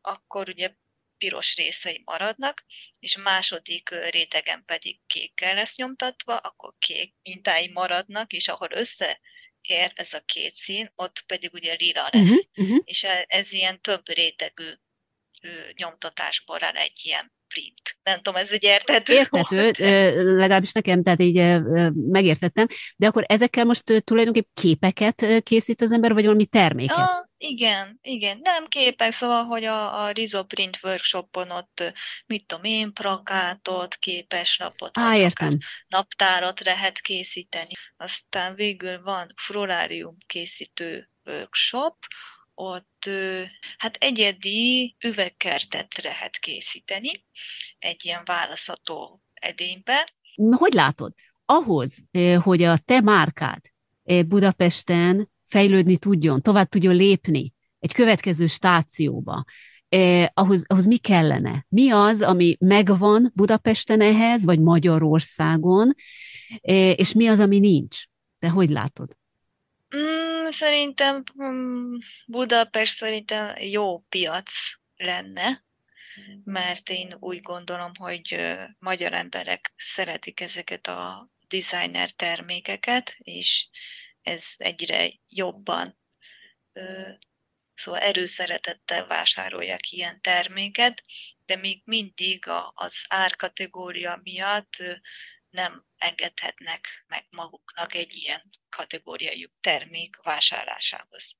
akkor ugye piros részei maradnak, és a második rétegen pedig kékkel lesz nyomtatva, akkor kék mintái maradnak, és ahol összeér ez a két szín, ott pedig ugye lila lesz. Uh-huh, uh-huh. És e, ez ilyen több rétegű nyomtatásból áll egy ilyen print. Nem tudom, ez egy értető Értető, legalábbis nekem, tehát így megértettem, de akkor ezekkel most tulajdonképpen képeket készít az ember, vagy valami terméket? Ah, igen, igen, nem képek, szóval, hogy a, a Rizoprint workshopon ott, mit tudom én, plakátot, képeslapot, Á, értem. naptárat lehet készíteni. Aztán végül van florárium készítő workshop, ott hát egyedi üvegkertet lehet készíteni egy ilyen válaszató edénybe. Hogy látod? Ahhoz, hogy a te márkád Budapesten fejlődni tudjon, tovább tudjon lépni egy következő stációba, eh, ahhoz, ahhoz mi kellene? Mi az, ami megvan Budapesten ehhez, vagy Magyarországon, eh, és mi az, ami nincs? Te hogy látod? Mm, szerintem mm, Budapest szerintem jó piac lenne, mert én úgy gondolom, hogy magyar emberek szeretik ezeket a designer termékeket, és ez egyre jobban, szóval erőszeretettel vásárolják ilyen terméket, de még mindig az árkategória miatt nem engedhetnek meg maguknak egy ilyen kategóriájú termék vásárlásához.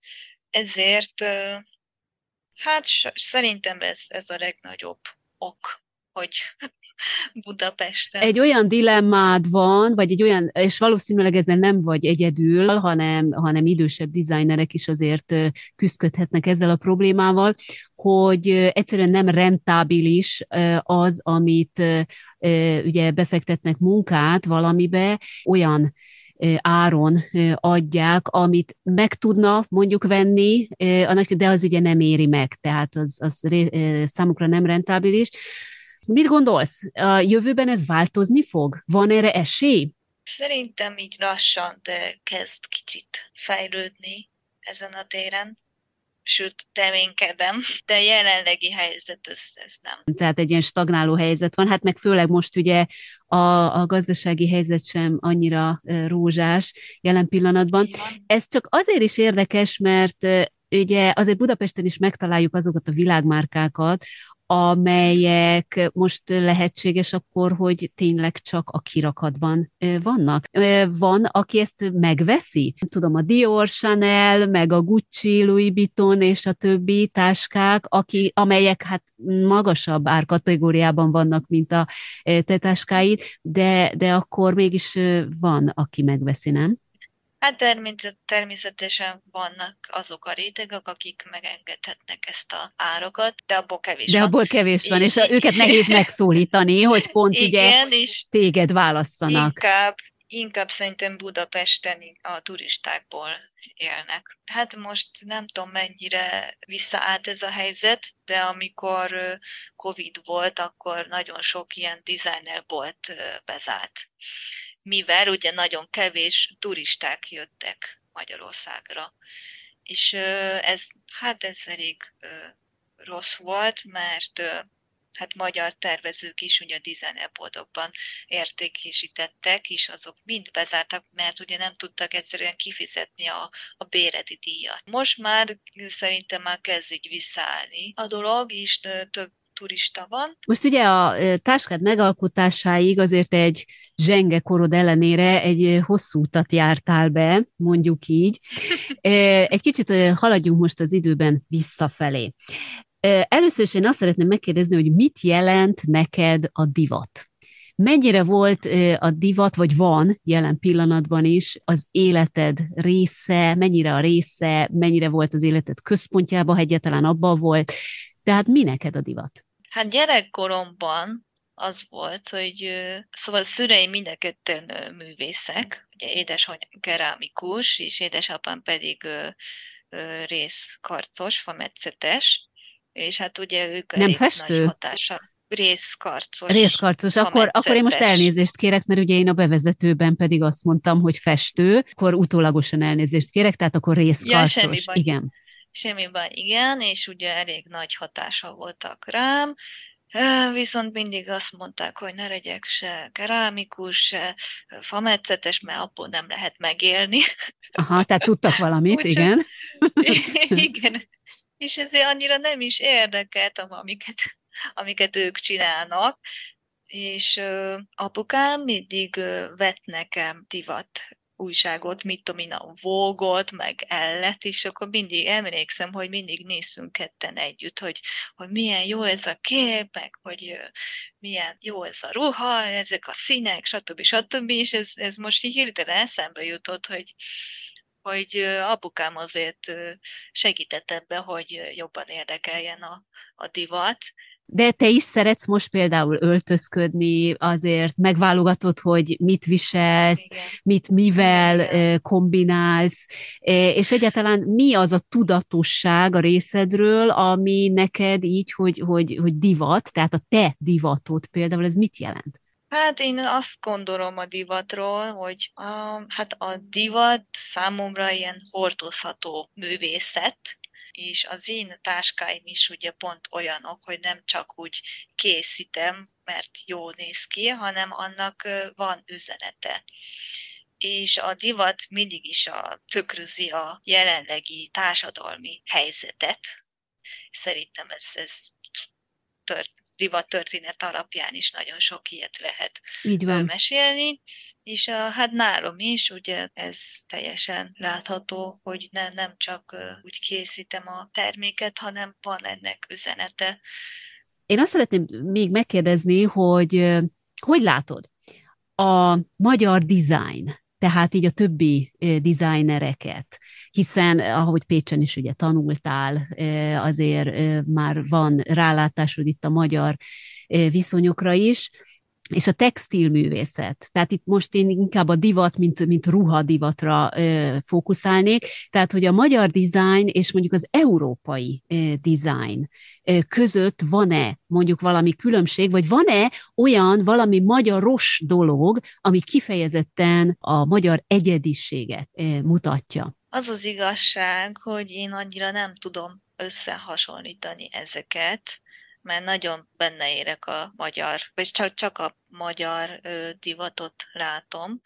Ezért hát szerintem ez, ez a legnagyobb ok, hogy Budapesten. Egy olyan dilemmád van, vagy egy olyan, és valószínűleg ezen nem vagy egyedül, hanem, hanem idősebb dizájnerek is azért küzdködhetnek ezzel a problémával, hogy egyszerűen nem rentábilis az, amit ugye befektetnek munkát valamibe, olyan áron adják, amit meg tudna mondjuk venni, de az ugye nem éri meg, tehát az, az számukra nem rentábilis. Mit gondolsz? A jövőben ez változni fog? Van erre esély? Szerintem így lassan, de kezd kicsit fejlődni ezen a téren sőt, reménykedem, de jelenlegi helyzet ez, ez nem. Tehát egy ilyen stagnáló helyzet van, hát meg főleg most ugye a, a gazdasági helyzet sem annyira rózsás jelen pillanatban. Ez csak azért is érdekes, mert ugye azért Budapesten is megtaláljuk azokat a világmárkákat, amelyek most lehetséges akkor, hogy tényleg csak a kirakatban vannak. Van, aki ezt megveszi? Tudom, a Dior, Chanel, meg a Gucci, Louis Vuitton és a többi táskák, aki, amelyek hát magasabb árkategóriában vannak, mint a te táskáid, de, de akkor mégis van, aki megveszi, nem? Hát természetesen vannak azok a rétegek, akik megengedhetnek ezt a árakat, de abból kevés de van. De abból kevés van, és, és őket nehéz megszólítani, hogy pont igen, ugye és téged válasszanak. Inkább, inkább szerintem Budapesten a turistákból élnek. Hát most nem tudom mennyire visszaállt ez a helyzet, de amikor Covid volt, akkor nagyon sok ilyen designer volt bezárt mivel ugye nagyon kevés turisták jöttek Magyarországra. És ez, hát ez elég rossz volt, mert hát magyar tervezők is ugye a dizájnboltokban értékesítettek, és azok mind bezártak, mert ugye nem tudtak egyszerűen kifizetni a, a béreti díjat. Most már szerintem már kezd így visszaállni a dolog, és több turista van. Most ugye a táskád megalkotásáig azért egy zsenge korod ellenére egy hosszú utat jártál be, mondjuk így. Egy kicsit haladjunk most az időben visszafelé. Először is én azt szeretném megkérdezni, hogy mit jelent neked a divat? Mennyire volt a divat, vagy van jelen pillanatban is az életed része, mennyire a része, mennyire volt az életed központjában, ha egyáltalán abban volt, tehát mi neked a divat? Hát gyerekkoromban az volt, hogy szóval a szüleim mind a ketten művészek, ugye édesanyám kerámikus, és édesapám pedig részkarcos, fametszetes, és hát ugye ők Nem festő? nagy hatása. Részkarcos. Részkarcos. Akkor, akkor én most elnézést kérek, mert ugye én a bevezetőben pedig azt mondtam, hogy festő, akkor utólagosan elnézést kérek, tehát akkor részkarcos. Ja, semmi baj. Igen. Semmi baj, igen, és ugye elég nagy hatása voltak rám, Viszont mindig azt mondták, hogy ne legyek se kerámikus, se fametszetes, mert abból nem lehet megélni. Aha, tehát tudtak valamit, Úgy, igen. igen. És ezért annyira nem is érdekeltem, amiket, amiket ők csinálnak. És apukám mindig vett nekem divat újságot, mit tudom én, a Vogot, meg Ellet, és akkor mindig emlékszem, hogy mindig nézzünk ketten együtt, hogy, hogy milyen jó ez a kép, meg hogy milyen jó ez a ruha, ezek a színek, stb. stb. És ez, ez most így hirtelen eszembe jutott, hogy, hogy apukám azért segített ebbe, hogy jobban érdekeljen a, a divat, de te is szeretsz most például öltözködni, azért megválogatod, hogy mit viselsz, Igen. mit mivel Igen. kombinálsz, és egyáltalán mi az a tudatosság a részedről, ami neked így, hogy, hogy, hogy divat, tehát a te divatod például, ez mit jelent? Hát én azt gondolom a divatról, hogy a, hát a divat számomra ilyen hordozható művészet, és az én táskáim is ugye pont olyanok, hogy nem csak úgy készítem, mert jó néz ki, hanem annak van üzenete. És a divat mindig is a, tükrözi a jelenlegi társadalmi helyzetet. Szerintem ez, ez tört, divat történet alapján is nagyon sok ilyet lehet Így van. mesélni. És a, hát nálam is, ugye ez teljesen látható, hogy ne, nem csak úgy készítem a terméket, hanem van ennek üzenete. Én azt szeretném még megkérdezni, hogy hogy látod a magyar design, tehát így a többi designereket, hiszen ahogy Pécsen is ugye tanultál, azért már van rálátásod itt a magyar viszonyokra is, és a textilművészet. Tehát itt most én inkább a divat, mint, mint ruhadivatra ö, fókuszálnék, tehát hogy a magyar design és mondjuk az európai ö, design ö, között van-e mondjuk valami különbség, vagy van-e olyan valami magyaros dolog, ami kifejezetten a magyar egyediséget ö, mutatja? Az az igazság, hogy én annyira nem tudom összehasonlítani ezeket, mert nagyon benne érek a magyar, vagy csak, csak a magyar divatot látom,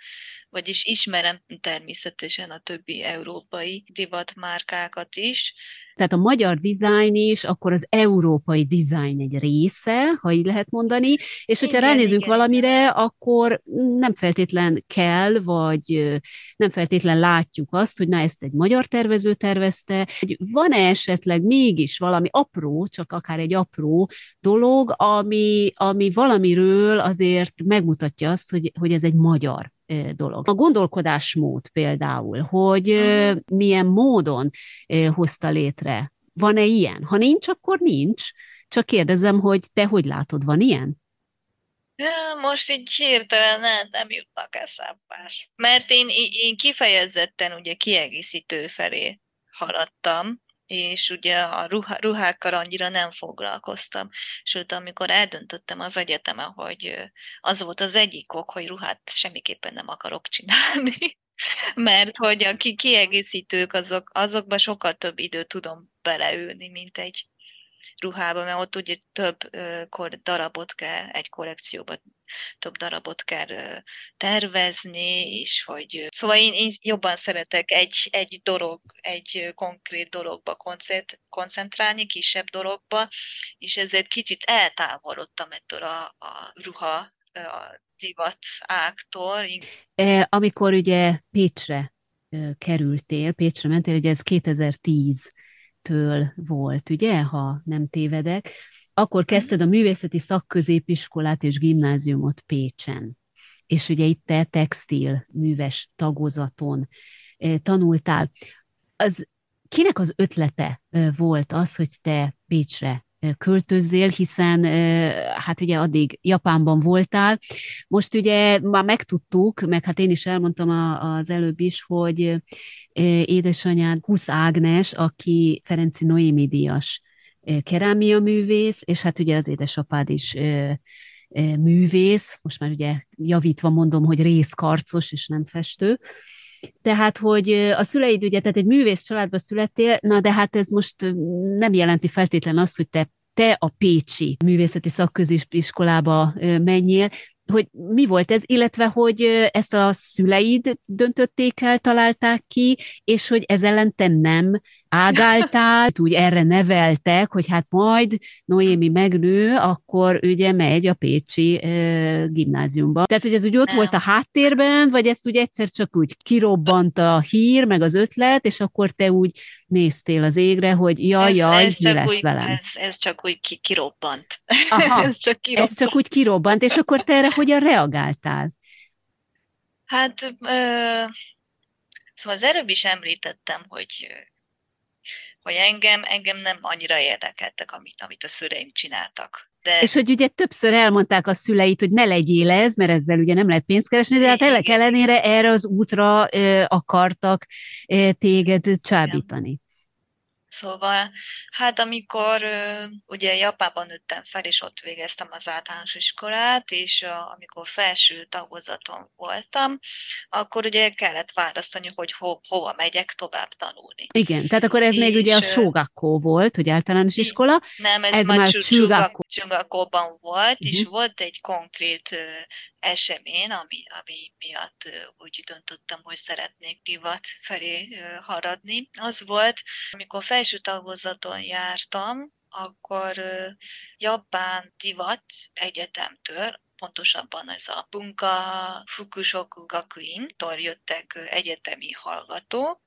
vagyis ismerem természetesen a többi európai divatmárkákat is, tehát a magyar design is, akkor az európai design egy része, ha így lehet mondani, és hogyha igen, ránézünk igen, valamire, akkor nem feltétlen kell, vagy nem feltétlen látjuk azt, hogy na ezt egy magyar tervező tervezte, van-e esetleg mégis valami apró, csak akár egy apró dolog, ami, ami valamiről azért megmutatja azt, hogy, hogy ez egy magyar dolog. A gondolkodásmód például, hogy milyen módon hozta létre. Van-e ilyen? Ha nincs, akkor nincs. Csak kérdezem, hogy te hogy látod, van ilyen? Most így hirtelen nem, nem jutnak eszembe. Mert én, én kifejezetten ugye kiegészítő felé haladtam, és ugye a ruha, ruhákkal annyira nem foglalkoztam. Sőt, amikor eldöntöttem az egyetemen, hogy az volt az egyik ok, hogy ruhát semmiképpen nem akarok csinálni, mert hogy a kiegészítők azok, azokban sokkal több időt tudom beleülni, mint egy ruhába, mert ott ugye több darabot kell egy kollekcióban több darabot kell tervezni, és hogy... Szóval én, én jobban szeretek egy, egy dolog, egy konkrét dologba koncentrálni, kisebb dologba, és ezért kicsit eltávolodtam ettől a, a ruha a divat ágtól. E, amikor ugye Pécsre kerültél, Pécsre mentél, ugye ez 2010 től volt, ugye, ha nem tévedek, akkor kezdted a művészeti szakközépiskolát és gimnáziumot Pécsen. És ugye itt te textil műves tagozaton tanultál. Az, kinek az ötlete volt az, hogy te Pécsre költözzél, hiszen hát ugye addig Japánban voltál. Most ugye már megtudtuk, meg hát én is elmondtam az előbb is, hogy édesanyád Husz Ágnes, aki Ferenci Noémi díjas kerámia művész, és hát ugye az édesapád is művész, most már ugye javítva mondom, hogy részkarcos és nem festő, tehát, hogy a szüleid ugye, tehát egy művész családba születtél, na de hát ez most nem jelenti feltétlen azt, hogy te te a Pécsi Művészeti Szakközépiskolába menjél, hogy mi volt ez, illetve hogy ezt a szüleid döntötték el, találták ki, és hogy ez ellen te nem ágáltál, úgy erre neveltek, hogy hát majd Noémi megnő, akkor ugye megy a Pécsi e, gimnáziumba. Tehát, hogy ez úgy ott nem. volt a háttérben, vagy ezt úgy egyszer csak úgy kirobbant a hír, meg az ötlet, és akkor te úgy néztél az égre, hogy jaj, ez, jaj, ez mi lesz úgy, velem? Ez, ez csak úgy ki, kirobbant. Aha, ez, csak kirobbant. ez csak úgy kirobbant, és akkor te erre hogyan reagáltál? Hát, ö, szóval az előbb is említettem, hogy hogy engem, engem nem annyira érdekeltek, amit, amit a szüleim csináltak. De... És hogy ugye többször elmondták a szüleit, hogy ne legyél ez, mert ezzel ugye nem lehet pénzt keresni, de hát ennek ellenére erre az útra ö, akartak ö, téged csábítani. Szóval, hát amikor ugye Japánban nőttem fel, és ott végeztem az általános iskolát, és amikor felső tagozaton voltam, akkor ugye kellett választani, hogy ho, hova megyek tovább tanulni. Igen, tehát akkor ez és, még ugye a Shogakko volt, hogy általános iskola. Nem, ez, ez már Chugakko-ban volt, uh-huh. és mhm. volt egy konkrét esemény, ami, ami miatt úgy döntöttem, hogy szeretnék divat felé haradni. Az volt, amikor felső tagozaton jártam, akkor Japán divat egyetemtől pontosabban ez a Bunka Fukushoku Gakuin-tól jöttek egyetemi hallgatók,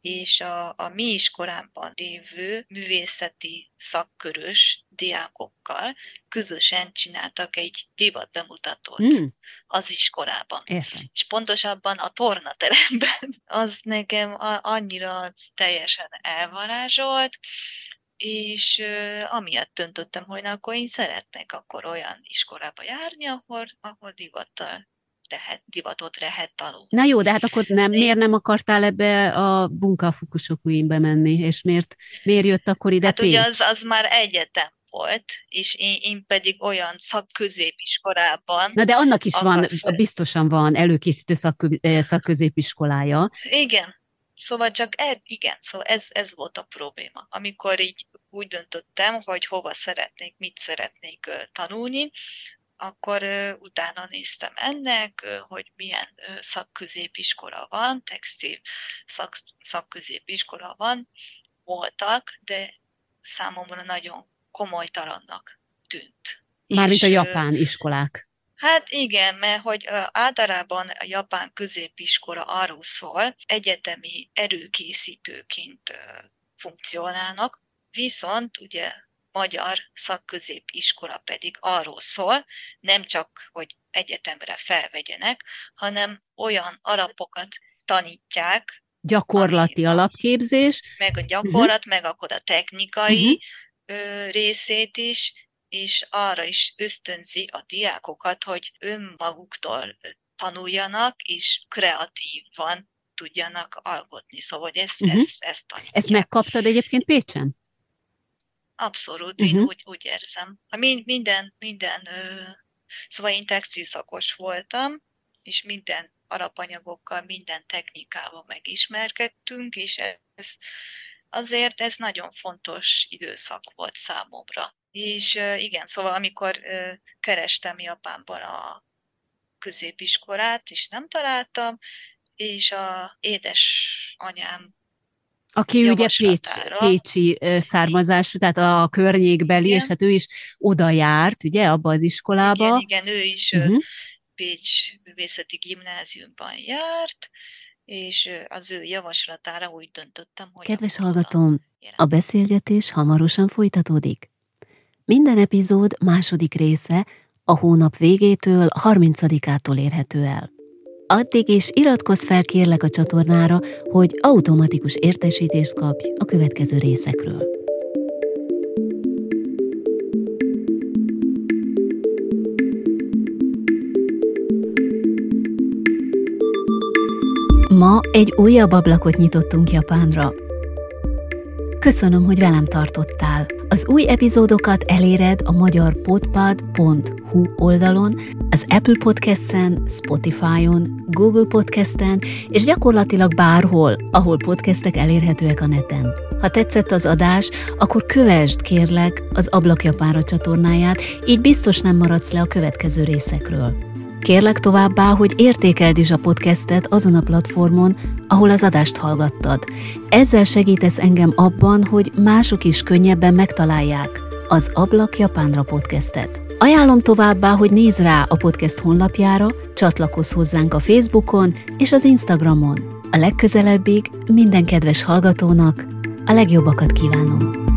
és a, a mi iskolámban lévő művészeti szakkörös diákokkal közösen csináltak egy divat bemutatót mm. az iskolában. Értem. És pontosabban a tornateremben az nekem annyira teljesen elvarázsolt, és amiatt döntöttem, hogy na, akkor én szeretnék akkor olyan iskolába járni, ahol, ahol divattal lehet, divatot lehet tanulni. Na jó, de hát akkor nem, miért nem akartál ebbe a bunka fukusokuinbe menni, és miért, miért jött akkor ide Hát ugye az, az már egyetem volt, és én, én pedig olyan szakközépiskolában... Na de annak is van, biztosan van előkészítő szakkö, szakközépiskolája. Igen, Szóval csak e, igen, szóval ez, ez volt a probléma. Amikor így úgy döntöttem, hogy hova szeretnék, mit szeretnék tanulni, akkor utána néztem ennek, hogy milyen szakközépiskola van, textil szak, szakközépiskola van, voltak, de számomra nagyon komolytalannak tűnt. Mármint a japán iskolák. Hát igen, mert hogy általában a japán középiskola arról szól, egyetemi erőkészítőként funkcionálnak, viszont ugye magyar szakközépiskola pedig arról szól, nem csak, hogy egyetemre felvegyenek, hanem olyan alapokat tanítják, gyakorlati ami, alapképzés. Meg a gyakorlat, uh-huh. meg akkor a technikai uh-huh. részét is, és arra is ösztönzi a diákokat, hogy önmaguktól tanuljanak, és kreatívan tudjanak alkotni. Szóval hogy ezt, uh-huh. ezt, ezt tanítják. Ezt megkaptad egyébként Pécsen? Abszolút, uh-huh. én úgy, úgy érzem. Minden, minden, szóval én textilszakos voltam, és minden alapanyagokkal, minden technikával megismerkedtünk, és ez azért ez nagyon fontos időszak volt számomra. És igen, szóval amikor kerestem Japánban a középiskolát, és nem találtam, és a édesanyám aki ugye Pécs, pécsi származású, tehát a környékbeli, igen. és hát ő is oda járt, ugye, abba az iskolába. Igen, igen ő is uh-huh. Pécs művészeti gimnáziumban járt, és az ő javaslatára úgy döntöttem, hogy... Kedves hallgatom, a beszélgetés hamarosan folytatódik. Minden epizód második része a hónap végétől 30-ától érhető el. Addig is iratkozz fel kérlek a csatornára, hogy automatikus értesítést kapj a következő részekről. Ma egy újabb ablakot nyitottunk Japánra. Köszönöm, hogy velem tartottál. Az új epizódokat eléred a magyar podpad.hu oldalon, az Apple Podcast-en, Spotify-on, Google Podcast-en és gyakorlatilag bárhol, ahol podcastek elérhetőek a neten. Ha tetszett az adás, akkor kövesd kérlek az Ablakjapára csatornáját, így biztos nem maradsz le a következő részekről. Kérlek továbbá, hogy értékeld is a podcastet azon a platformon, ahol az adást hallgattad. Ezzel segítesz engem abban, hogy mások is könnyebben megtalálják az Ablak Japánra podcastet. Ajánlom továbbá, hogy nézz rá a podcast honlapjára, csatlakozz hozzánk a Facebookon és az Instagramon. A legközelebbig minden kedves hallgatónak a legjobbakat kívánom!